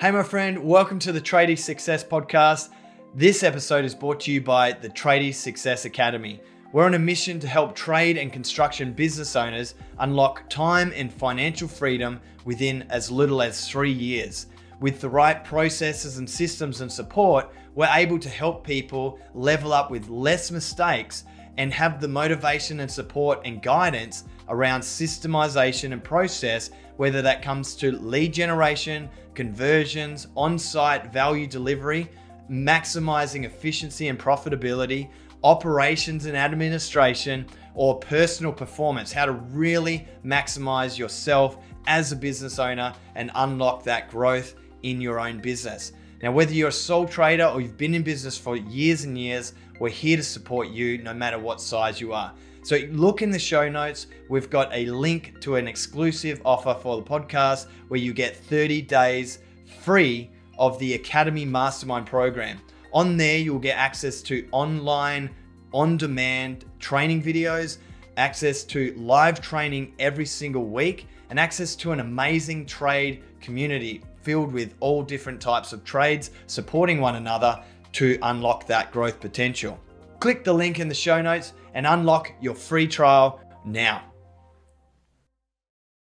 Hey, my friend, welcome to the Tradie Success Podcast. This episode is brought to you by the Tradie Success Academy. We're on a mission to help trade and construction business owners unlock time and financial freedom within as little as three years. With the right processes and systems and support, we're able to help people level up with less mistakes and have the motivation and support and guidance around systemization and process, whether that comes to lead generation, conversions, on site value delivery, maximizing efficiency and profitability, operations and administration, or personal performance, how to really maximize yourself as a business owner and unlock that growth in your own business. Now, whether you're a sole trader or you've been in business for years and years, we're here to support you no matter what size you are. So look in the show notes. We've got a link to an exclusive offer for the podcast where you get 30 days free of the Academy Mastermind program. On there, you'll get access to online, on demand training videos, access to live training every single week, and access to an amazing trade community filled with all different types of trades supporting one another to unlock that growth potential. Click the link in the show notes and unlock your free trial now.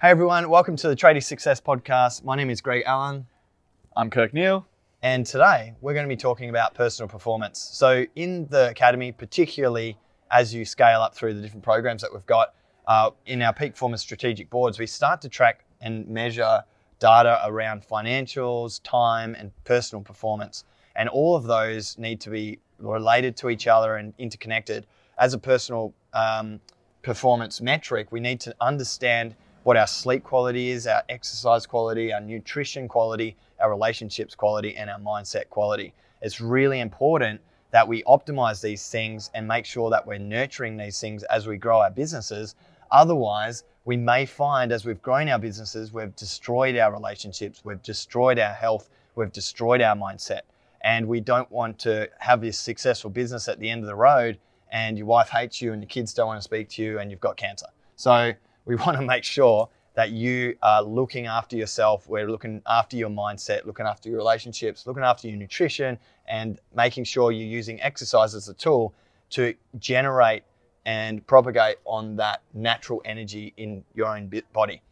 Hey everyone, welcome to the Tradie Success Podcast. My name is Greg Allen. I'm Kirk Neal. And today we're going to be talking about personal performance. So, in the Academy, particularly as you scale up through the different programs that we've got uh, in our peak performance strategic boards, we start to track and measure data around financials, time, and personal performance. And all of those need to be related to each other and interconnected. As a personal um, performance metric, we need to understand what our sleep quality is, our exercise quality, our nutrition quality, our relationships quality, and our mindset quality. It's really important that we optimize these things and make sure that we're nurturing these things as we grow our businesses. Otherwise, we may find as we've grown our businesses, we've destroyed our relationships, we've destroyed our health, we've destroyed our mindset. And we don't want to have this successful business at the end of the road and your wife hates you and your kids don't want to speak to you and you've got cancer. So we want to make sure that you are looking after yourself. We're looking after your mindset, looking after your relationships, looking after your nutrition, and making sure you're using exercise as a tool to generate and propagate on that natural energy in your own body.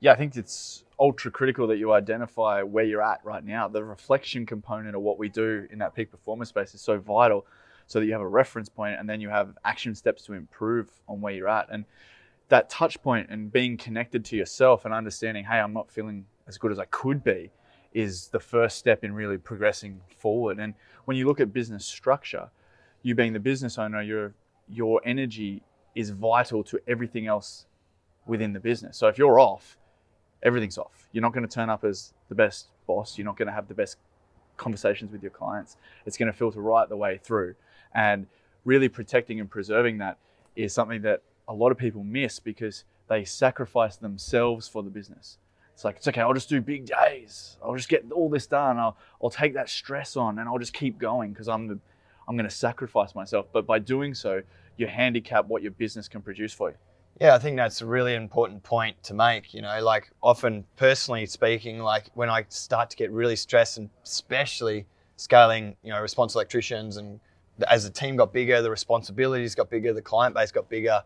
Yeah, I think it's ultra critical that you identify where you're at right now. The reflection component of what we do in that peak performance space is so vital so that you have a reference point and then you have action steps to improve on where you're at. And that touch point and being connected to yourself and understanding, hey, I'm not feeling as good as I could be, is the first step in really progressing forward. And when you look at business structure, you being the business owner, your your energy is vital to everything else within the business. So if you're off, everything's off. You're not going to turn up as the best boss. You're not going to have the best conversations with your clients. It's going to filter right the way through. And really protecting and preserving that is something that a lot of people miss because they sacrifice themselves for the business. It's like, it's okay, I'll just do big days. I'll just get all this done. I'll, I'll take that stress on and I'll just keep going because I'm, I'm going to sacrifice myself. But by doing so, you handicap what your business can produce for you. Yeah, I think that's a really important point to make. You know, like often personally speaking, like when I start to get really stressed and especially scaling, you know, response electricians and as the team got bigger, the responsibilities got bigger, the client base got bigger,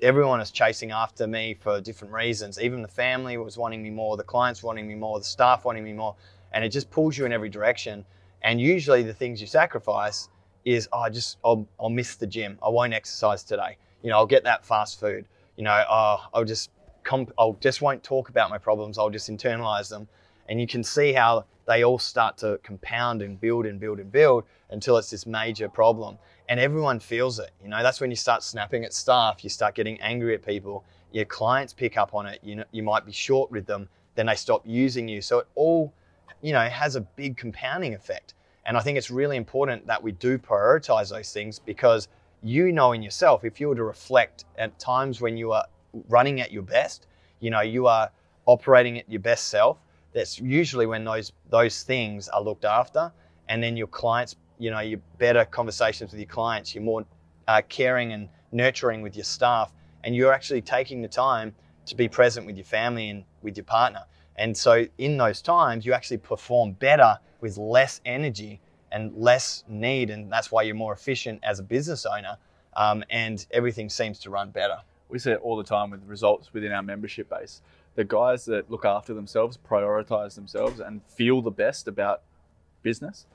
everyone is chasing after me for different reasons. Even the family was wanting me more, the clients wanting me more, the staff wanting me more, and it just pulls you in every direction. And usually, the things you sacrifice is, oh, I just I'll, I'll miss the gym. I won't exercise today. You know, I'll get that fast food. You know, oh, I'll just comp- I'll just won't talk about my problems. I'll just internalize them. And you can see how they all start to compound and build and build and build until it's this major problem and everyone feels it. You know, that's when you start snapping at staff, you start getting angry at people, your clients pick up on it. You know, you might be short with them, then they stop using you. So it all, you know, has a big compounding effect. And I think it's really important that we do prioritize those things because you know in yourself, if you were to reflect at times when you are running at your best, you know, you are operating at your best self, that's usually when those those things are looked after and then your clients you know, your better conversations with your clients, you're more uh, caring and nurturing with your staff, and you're actually taking the time to be present with your family and with your partner. And so in those times, you actually perform better with less energy and less need. And that's why you're more efficient as a business owner. Um, and everything seems to run better. We see it all the time with results within our membership base. The guys that look after themselves, prioritize themselves, and feel the best about business,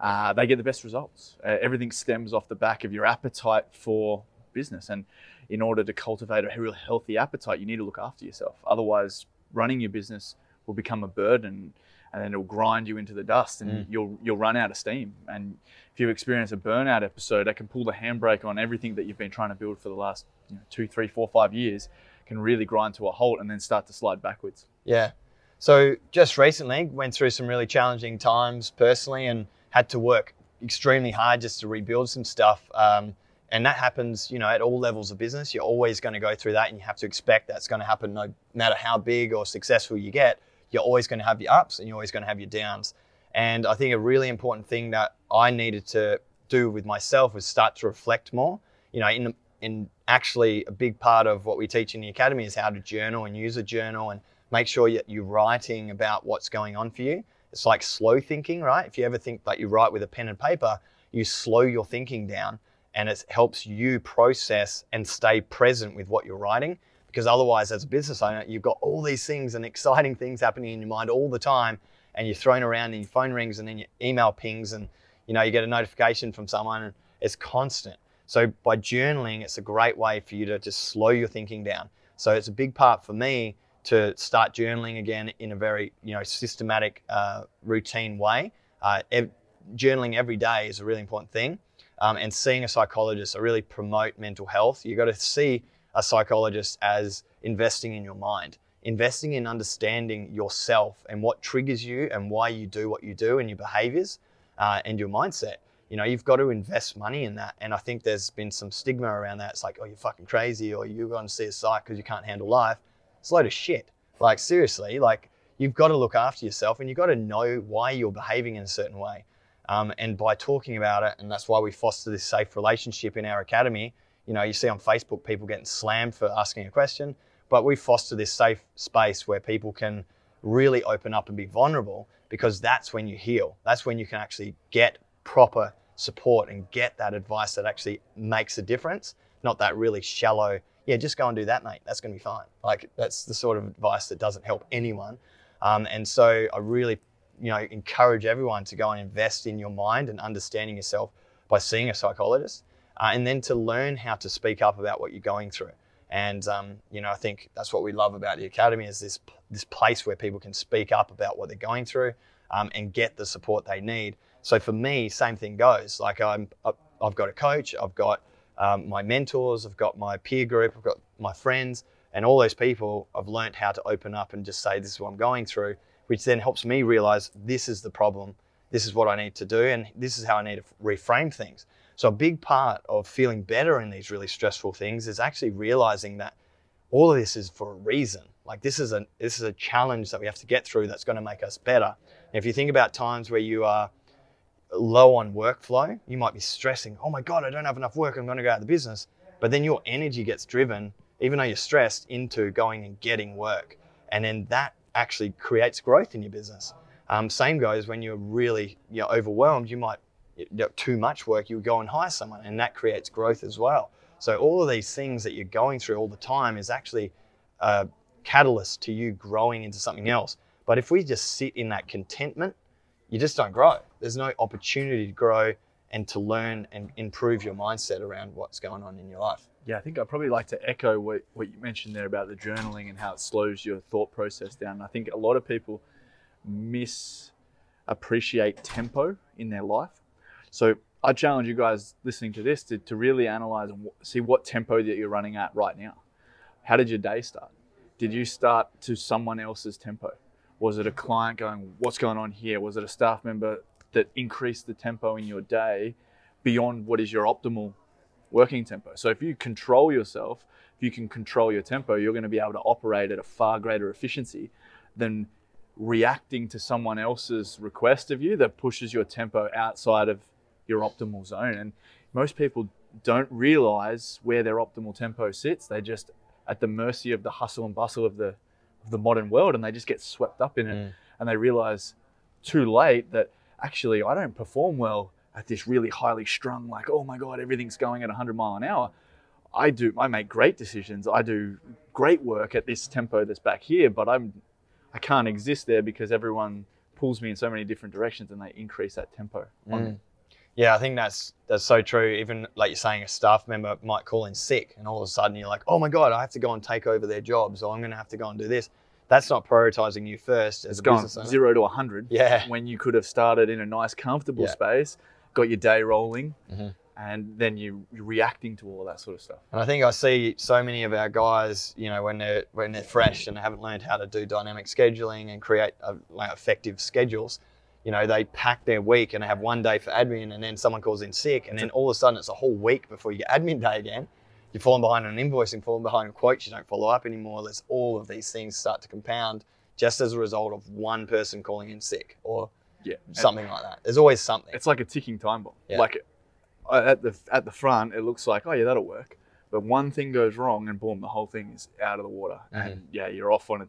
uh, they get the best results. Uh, everything stems off the back of your appetite for business. And in order to cultivate a real healthy appetite, you need to look after yourself. Otherwise, running your business will become a burden and then it'll grind you into the dust and mm. you'll you'll run out of steam. And if you experience a burnout episode, that can pull the handbrake on everything that you've been trying to build for the last you know, two, three, four, five years, can really grind to a halt and then start to slide backwards. Yeah. So just recently went through some really challenging times personally and had to work extremely hard just to rebuild some stuff. Um, and that happens, you know, at all levels of business. You're always going to go through that, and you have to expect that's going to happen no matter how big or successful you get you're always going to have your ups and you're always going to have your downs. And I think a really important thing that I needed to do with myself was start to reflect more. You know, in in actually a big part of what we teach in the academy is how to journal and use a journal and make sure that you're writing about what's going on for you. It's like slow thinking, right? If you ever think that you write with a pen and paper, you slow your thinking down and it helps you process and stay present with what you're writing because otherwise as a business owner you've got all these things and exciting things happening in your mind all the time and you're thrown around and your phone rings and then your email pings and you know you get a notification from someone and it's constant. So by journaling it's a great way for you to just slow your thinking down. So it's a big part for me to start journaling again in a very you know systematic uh, routine way. Uh, ev- journaling every day is a really important thing. Um, and seeing a psychologist i really promote mental health. You've got to see a psychologist as investing in your mind, investing in understanding yourself and what triggers you and why you do what you do and your behaviors uh, and your mindset. You know, you've got to invest money in that. And I think there's been some stigma around that. It's like, oh, you're fucking crazy or you're going to see a psych because you can't handle life. It's a load of shit. Like, seriously, like, you've got to look after yourself and you've got to know why you're behaving in a certain way. Um, and by talking about it, and that's why we foster this safe relationship in our academy, you know, you see on Facebook people getting slammed for asking a question, but we foster this safe space where people can really open up and be vulnerable because that's when you heal. That's when you can actually get proper support and get that advice that actually makes a difference, not that really shallow, yeah, just go and do that, mate. That's going to be fine. Like, that's the sort of advice that doesn't help anyone. Um, and so I really, you know, encourage everyone to go and invest in your mind and understanding yourself by seeing a psychologist uh, and then to learn how to speak up about what you're going through. And um, you know, I think that's what we love about the academy is this this place where people can speak up about what they're going through um, and get the support they need. So for me, same thing goes. Like I'm, I've got a coach, I've got um, my mentors, I've got my peer group, I've got my friends, and all those people. I've learned how to open up and just say this is what I'm going through, which then helps me realize this is the problem, this is what I need to do, and this is how I need to reframe things. So, a big part of feeling better in these really stressful things is actually realizing that all of this is for a reason. Like this is a this is a challenge that we have to get through that's going to make us better. And if you think about times where you are low on workflow, you might be stressing, "Oh my god, I don't have enough work. I'm going to go out of the business." But then your energy gets driven, even though you're stressed, into going and getting work, and then that actually creates growth in your business. Um, same goes when you're really you know, overwhelmed. You might too much work, you go and hire someone, and that creates growth as well. So all of these things that you're going through all the time is actually a catalyst to you growing into something else. But if we just sit in that contentment, you just don't grow. There's no opportunity to grow and to learn and improve your mindset around what's going on in your life. Yeah, I think I'd probably like to echo what, what you mentioned there about the journaling and how it slows your thought process down. I think a lot of people misappreciate tempo in their life. So I challenge you guys listening to this to, to really analyze and see what tempo that you're running at right now. How did your day start? Did you start to someone else's tempo? Was it a client going, What's going on here? Was it a staff member that increased the tempo in your day beyond what is your optimal working tempo? So if you control yourself, if you can control your tempo, you're going to be able to operate at a far greater efficiency than reacting to someone else's request of you that pushes your tempo outside of your optimal zone. And most people don't realize where their optimal tempo sits. They're just at the mercy of the hustle and bustle of the the modern world and they just get swept up in it Mm. and they realize too late that actually I don't perform well at this really highly strung like oh my god everything's going at 100 mile an hour I do I make great decisions I do great work at this tempo that's back here but I'm I can't exist there because everyone pulls me in so many different directions and they increase that tempo. Mm. Yeah, I think that's that's so true. Even like you're saying, a staff member might call in sick, and all of a sudden you're like, "Oh my god, I have to go and take over their jobs, or I'm going to have to go and do this." That's not prioritizing you first as It's a gone business owner. zero to 100 Yeah. when you could have started in a nice, comfortable Yeah. space, got your day rolling, Mhm. and then you, you're reacting to all that sort of stuff. And I think I see so many of our guys, you know, when they're when they're fresh and they haven't learned how to do dynamic scheduling and create uh like effective schedules, you know, they pack their week and they have one day for admin, and then someone calls in sick, and then all of a sudden it's a whole week before you get admin day again. You're falling behind on an invoicing, falling behind on quotes, you don't follow up anymore. There's all of these things start to compound just as a result of one person calling in sick or Yeah. something like that. There's always something. It's like a ticking time bomb. Yeah. Like uh, at the at the front, it looks like oh yeah that'll work, but one thing goes wrong and boom, the whole thing is out of the water, Mm-hmm. and yeah, you're off on it.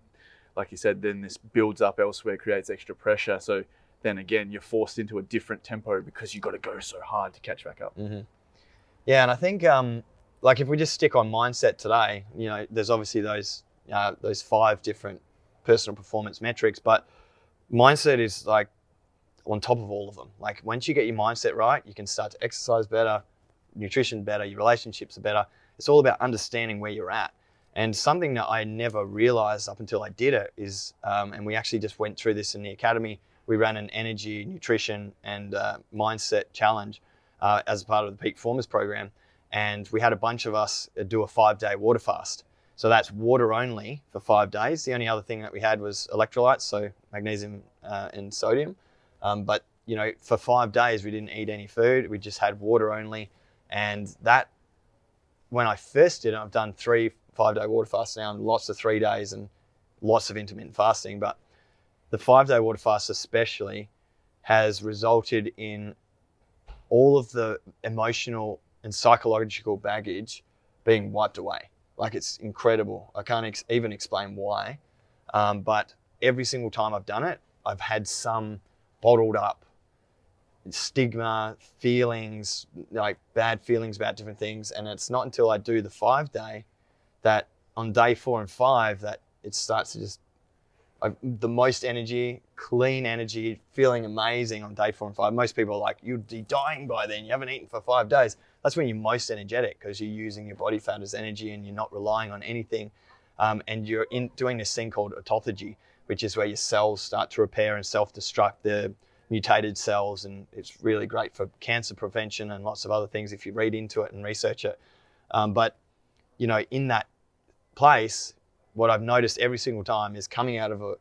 Like you said, then this builds up elsewhere, creates extra pressure. So then again, you're forced into a different tempo because you've got to go so hard to catch back up. hmm Yeah, and I think um, like if we just stick on mindset today, you know, there's obviously those uh, those five different personal performance metrics, but mindset is like on top of all of them. Like once you get your mindset right, you can start to exercise better, nutrition better, your relationships are better. It's all about understanding where you're at. And something that I never realized up until I did it is, um, and we actually just went through this in the academy. We ran an energy, nutrition, and uh, mindset challenge uh, as a part of the Peak Performers program. And we had a bunch of us do a five day water fast. So that's water only for five days. The only other thing that we had was electrolytes, so magnesium uh, and sodium. Um, but you know, for five days we didn't eat any food. We just had water only, and that when I first did it, I've done three five day water fasts now, and lots of three days and lots of intermittent fasting. But the five day water fast especially has resulted in all of the emotional and psychological baggage being wiped away. Like it's incredible. I can't ex- even explain why. Um, but every single time I've done it, I've had some bottled up stigma, feelings, like bad feelings about different things. And it's not until I do the five day that on day four and five that it starts to just The most energy, clean energy, feeling amazing on day four and five. Most people are like, you'd be dying by then. You haven't eaten for five days. That's when you're most energetic because you're using your body fat as energy and you're not relying on anything. Um, and you're in doing this thing called autophagy, which is where your cells start to repair and self-destruct the mutated cells. And it's really great for cancer prevention and lots of other things if you read into it and research it. Um, but you know, in that place, what I've noticed every single time is coming out of a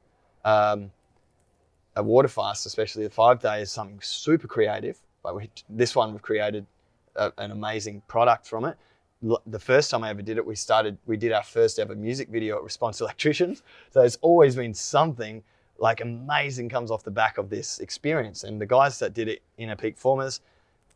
um, a water fast, especially the five day, is something super creative. Like we, this one, we've created a, an amazing product from it. The first time I ever did it, we started, we did our first ever music video at Response Electricians. So it's always been something like amazing comes off the back of this experience. And the guys that did it in a peak formers,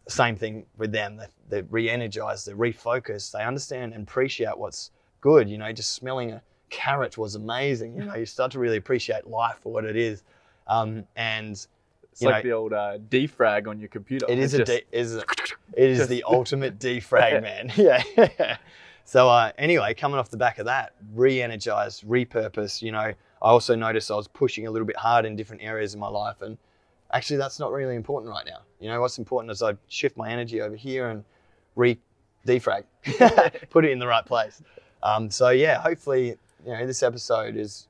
same thing with them. They, they're re-energized, they refocus, they understand and appreciate what's good. You know, just smelling a carrot was amazing. You know, you start to really appreciate life for what it is. Um, and It's like know- the old uh, defrag on your computer. it is It a, just- de- is a it is the ultimate defrag, man. Yeah. so uh, anyway, coming off the back of that, re-energize, repurpose. You know, I also noticed I was pushing a little bit hard in different areas of my life, and actually, that's not really important right now. You know, what's important is I shift my energy over here and re defrag, put it in the right place. Um, so yeah, hopefully, you know, this episode is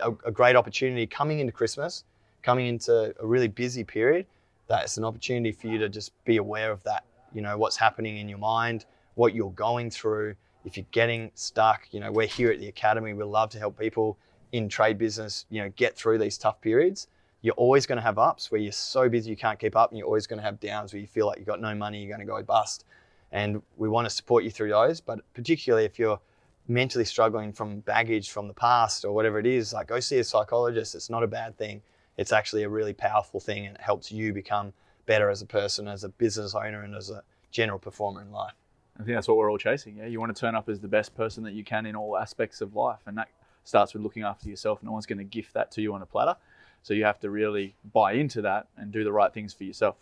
a, a great opportunity coming into Christmas, coming into a really busy period. That's an opportunity for you to just be aware of that. You know, what's happening in your mind, what you're going through. If you're getting stuck, you know, we're here at the academy. We love to help people in trade business, you know, get through these tough periods. You're always going to have ups where you're so busy you can't keep up, and you're always going to have downs where you feel like you've got no money, you're going to go bust. And we want to support you through those, but particularly if you're mentally struggling from baggage from the past or whatever it is, like go see a psychologist. It's not a bad thing. It's actually a really powerful thing and it helps you become better as a person, as a business owner, and as a general performer in life. I think that's what we're all chasing. Yeah, you want to turn up as the best person that you can in all aspects of life, and that starts with looking after yourself. No one's going to gift that to you on a platter. So you have to really buy into that and do the right things for yourself.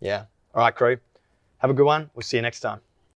Yeah. All right, crew. Have a good one. We'll see you next time.